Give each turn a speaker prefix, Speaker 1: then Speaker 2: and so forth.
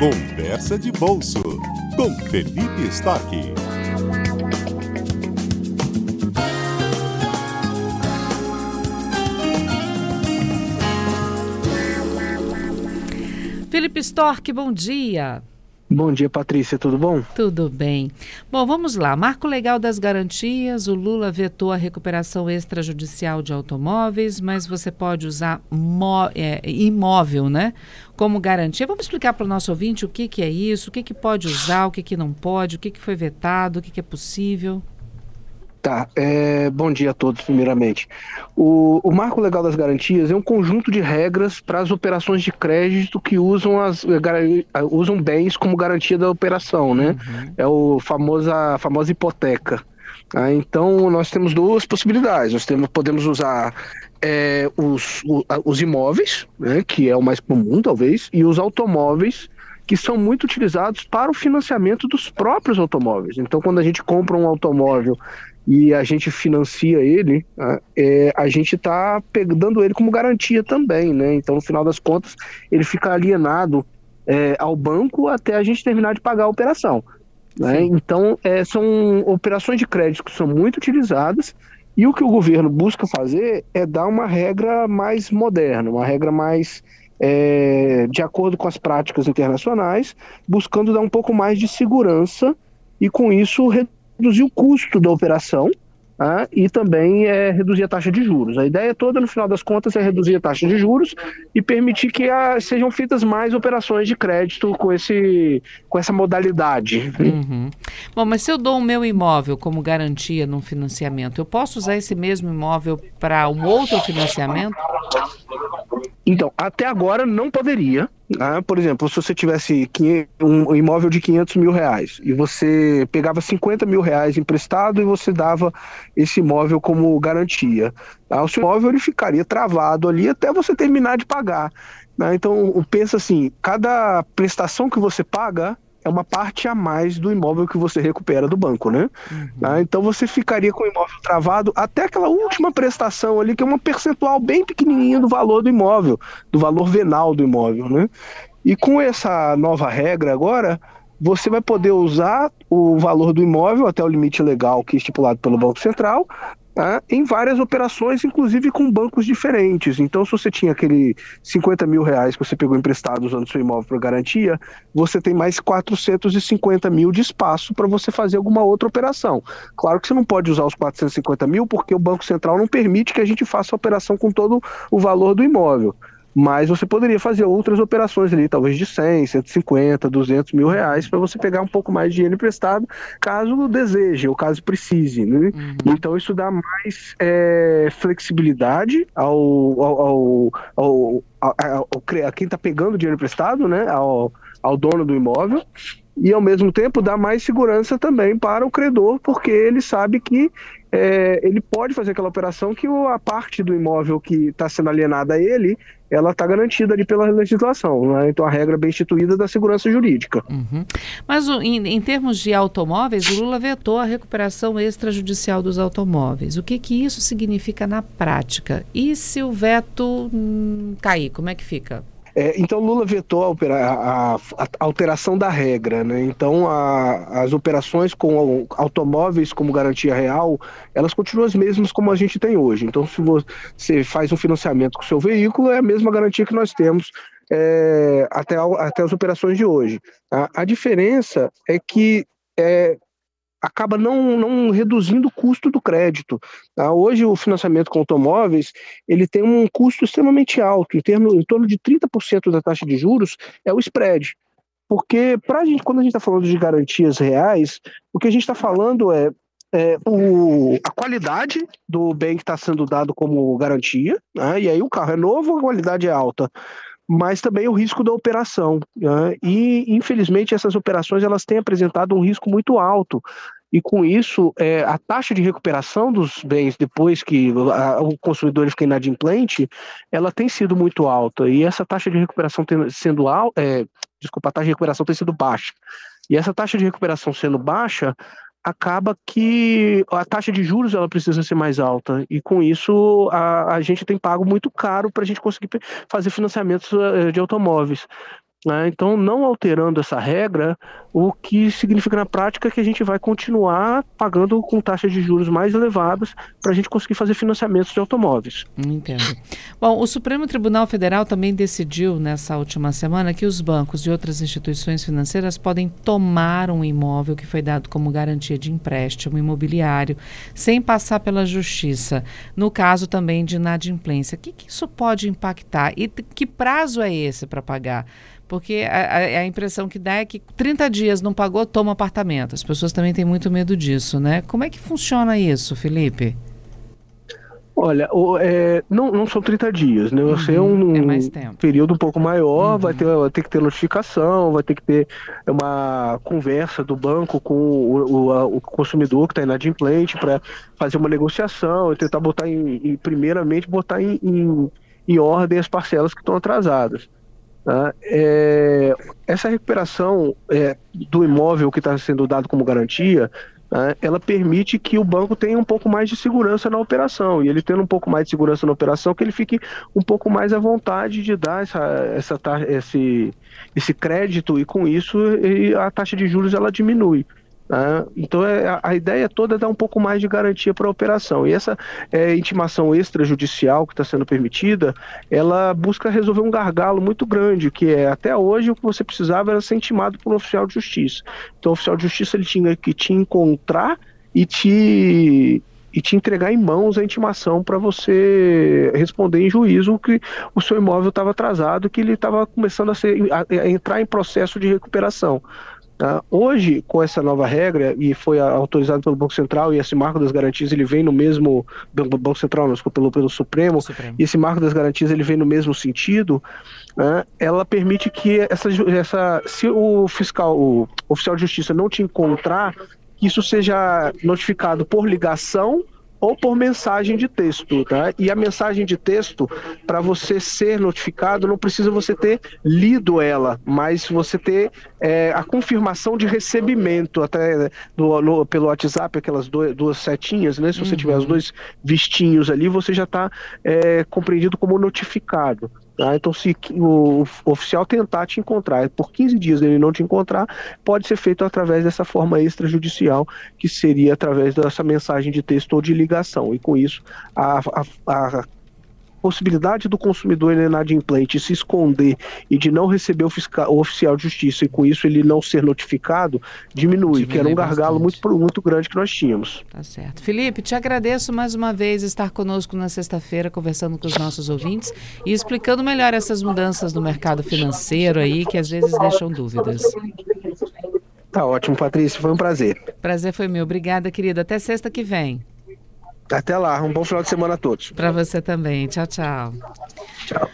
Speaker 1: Conversa de Bolso com Felipe Stock.
Speaker 2: Felipe Stork, bom dia.
Speaker 3: Bom dia, Patrícia, tudo bom?
Speaker 2: Tudo bem. Bom, vamos lá. Marco legal das garantias. O Lula vetou a recuperação extrajudicial de automóveis, mas você pode usar é, imóvel, né? Como garantia. Vamos explicar para o nosso ouvinte o que, que é isso, o que, que pode usar, o que, que não pode, o que, que foi vetado, o que, que é possível.
Speaker 3: Tá, é, bom dia a todos, primeiramente. O, o, Marco Legal das Garantias é um conjunto de regras para as operações de crédito que usam, as, usam bens como garantia da operação, né? Uhum. É o famosa, a famosa hipoteca. Ah, então, nós temos duas possibilidades. Nós temos, podemos usar é, os, os imóveis, né, que é o mais comum, talvez, e os automóveis, que são muito utilizados para o financiamento dos próprios automóveis. Então, quando a gente compra um automóvel e a gente financia ele, né, é, a gente está dando ele como garantia também, né? Então, no final das contas, ele fica alienado é, ao banco até a gente terminar de pagar a operação. Né? Então, é, são operações de crédito que são muito utilizadas e o que o governo busca fazer é dar uma regra mais moderna, uma regra mais é, de acordo com as práticas internacionais, buscando dar um pouco mais de segurança e, com isso, reduzir reduzir o custo da operação ah, e também é, reduzir a taxa de juros. A ideia toda, no final das contas, é reduzir a taxa de juros e permitir que a, sejam feitas mais operações de crédito com, esse, com essa modalidade.
Speaker 2: Uhum. Bom, mas se eu dou o meu imóvel como garantia num financiamento, eu posso usar esse mesmo imóvel para um outro financiamento?
Speaker 3: Então, até agora não poderia. Né? Por exemplo, se você tivesse um imóvel de 500 mil reais e você pegava 50 mil reais emprestado e você dava esse imóvel como garantia, tá? o seu imóvel ele ficaria travado ali até você terminar de pagar. Né? Então, pensa assim: cada prestação que você paga é uma parte a mais do imóvel que você recupera do banco, né? Uhum. Ah, então você ficaria com o imóvel travado até aquela última prestação ali, que é uma percentual bem pequenininha do valor do imóvel, do valor venal do imóvel, né? E com essa nova regra agora, você vai poder usar o valor do imóvel até o limite legal que é estipulado pelo Banco Central, Tá? em várias operações, inclusive com bancos diferentes. Então, se você tinha aquele 50 mil reais que você pegou emprestado usando seu imóvel para garantia, você tem mais 450 mil de espaço para você fazer alguma outra operação. Claro que você não pode usar os 450 mil porque o Banco Central não permite que a gente faça a operação com todo o valor do imóvel mas você poderia fazer outras operações ali, talvez de 100, 150, 200 mil reais, para você pegar um pouco mais de dinheiro emprestado, caso deseje ou caso precise. Né? Uhum. Então isso dá mais é, flexibilidade ao, ao, ao, ao, ao a quem está pegando dinheiro emprestado, né? ao, ao dono do imóvel, e ao mesmo tempo dá mais segurança também para o credor, porque ele sabe que é, ele pode fazer aquela operação que a parte do imóvel que está sendo alienada a ele ela está garantida ali pela legislação. Né? Então, a regra bem instituída da segurança jurídica.
Speaker 2: Uhum. Mas, em, em, termos de automóveis, o Lula vetou a recuperação extrajudicial dos automóveis. O que, que isso significa na prática? E se o veto hum, cair, como é que fica?
Speaker 3: É, então Lula vetou a, a, a, alteração da regra, né? Então as operações com automóveis como garantia real, elas continuam as mesmas como a gente tem hoje. Então se você faz um financiamento com o seu veículo, é a mesma garantia que nós temos é, até, até as operações de hoje. A, diferença é que é, acaba não, não reduzindo o custo do crédito. Tá? Hoje o financiamento com automóveis ele tem um custo extremamente alto, em, termos, em torno de 30% da taxa de juros é o spread. Porque para a gente, quando a gente está falando de garantias reais, o que a gente está falando é, é o, a qualidade do bem que está sendo dado como garantia, né? e aí o carro é novo, a qualidade é alta mas também o risco da operação. Né? E, infelizmente, essas operações elas têm apresentado um risco muito alto. E com isso, é, a taxa de recuperação dos bens depois que a, o consumidor fica inadimplente, ela tem sido muito alta. E essa taxa de recuperação tem, sendo alta, é, desculpa, a taxa de recuperação tem sido baixa. E essa taxa de recuperação sendo baixa, acaba que a taxa de juros ela precisa ser mais alta. E com isso a, a gente tem pago muito caro para a gente conseguir fazer financiamentos eh, de automóveis Né? Então, não alterando essa regra, o que significa na prática que a gente vai continuar pagando com taxas de juros mais elevadas para a gente conseguir fazer financiamentos de automóveis.
Speaker 2: Entendo. Bom, o Supremo Tribunal Federal também decidiu nessa última semana que os bancos e outras instituições financeiras podem tomar um imóvel que foi dado como garantia de empréstimo imobiliário sem passar pela justiça, no caso também de inadimplência. O que, que isso pode impactar e que prazo é esse para pagar? Porque a, a, impressão que dá é que 30 dias não pagou, toma apartamento. As pessoas também têm muito medo disso, né? Como é que funciona isso, Felipe?
Speaker 3: Olha, o, é, não, não são 30 dias, né? Você uhum, é um, é período um pouco maior, uhum. vai, ter, vai ter que ter notificação, vai ter que ter uma conversa do banco com o, o, a, o consumidor que está inadimplente para fazer uma negociação e tentar botar em, em primeiramente botar em, em, em ordem as parcelas que estão atrasadas. Tá? É, essa recuperação é, do imóvel que está sendo dado como garantia, tá? ela permite que o banco tenha um pouco mais de segurança na operação. E ele tendo um pouco mais de segurança na operação, que ele fique um pouco mais à vontade de dar essa, essa, esse, esse crédito e com isso a taxa de juros ela diminui. Né? Então é, a, ideia toda é dar um pouco mais de garantia para a operação. E essa é, intimação extrajudicial que está sendo permitida, ela busca resolver um gargalo muito grande, que é até hoje o que você precisava era ser intimado por um oficial de justiça. Então o oficial de justiça ele tinha que te encontrar e te e te entregar em mãos a intimação para você responder em juízo que o seu imóvel estava atrasado, que ele estava começando a, ser, a, a entrar em processo de recuperação. Tá? Hoje, com essa nova regra, e foi autorizado pelo Banco Central, e esse marco das garantias ele vem no mesmo. Banco Central, não, pelo, pelo Supremo, Supremo, e esse marco das garantias ele vem no mesmo sentido, né? ela permite que essa, essa. Se o fiscal, o oficial de justiça não te encontrar, que isso seja notificado por ligação ou por mensagem de texto, tá? E a mensagem de texto, para você ser notificado, não precisa você ter lido ela, mas você ter é, a confirmação de recebimento até no, no, pelo WhatsApp, aquelas duas, duas setinhas, né? Se você uhum. tiver os dois vistinhos ali, você já está é, compreendido como notificado. Tá? Então, se o oficial tentar te encontrar, por 15 dias ele não te encontrar, pode ser feito através dessa forma extrajudicial, que seria através dessa mensagem de texto ou de ligação. E com isso, a, a, a possibilidade do consumidor inadimplente se esconder e de não receber o, fiscal, o oficial de justiça e com isso ele não ser notificado, diminui, diminui que era um gargalo muito, muito grande que nós tínhamos.
Speaker 2: Tá certo. Felipe, te agradeço mais uma vez estar conosco na sexta-feira, conversando com os nossos ouvintes e explicando melhor essas mudanças no mercado financeiro aí, que às vezes deixam dúvidas.
Speaker 3: Tá ótimo, Patrícia, foi um prazer.
Speaker 2: Prazer foi meu. Obrigada, querida. Até sexta que vem.
Speaker 3: Até lá, um bom final de semana a todos.
Speaker 2: Para você também. Tchau, tchau. Tchau.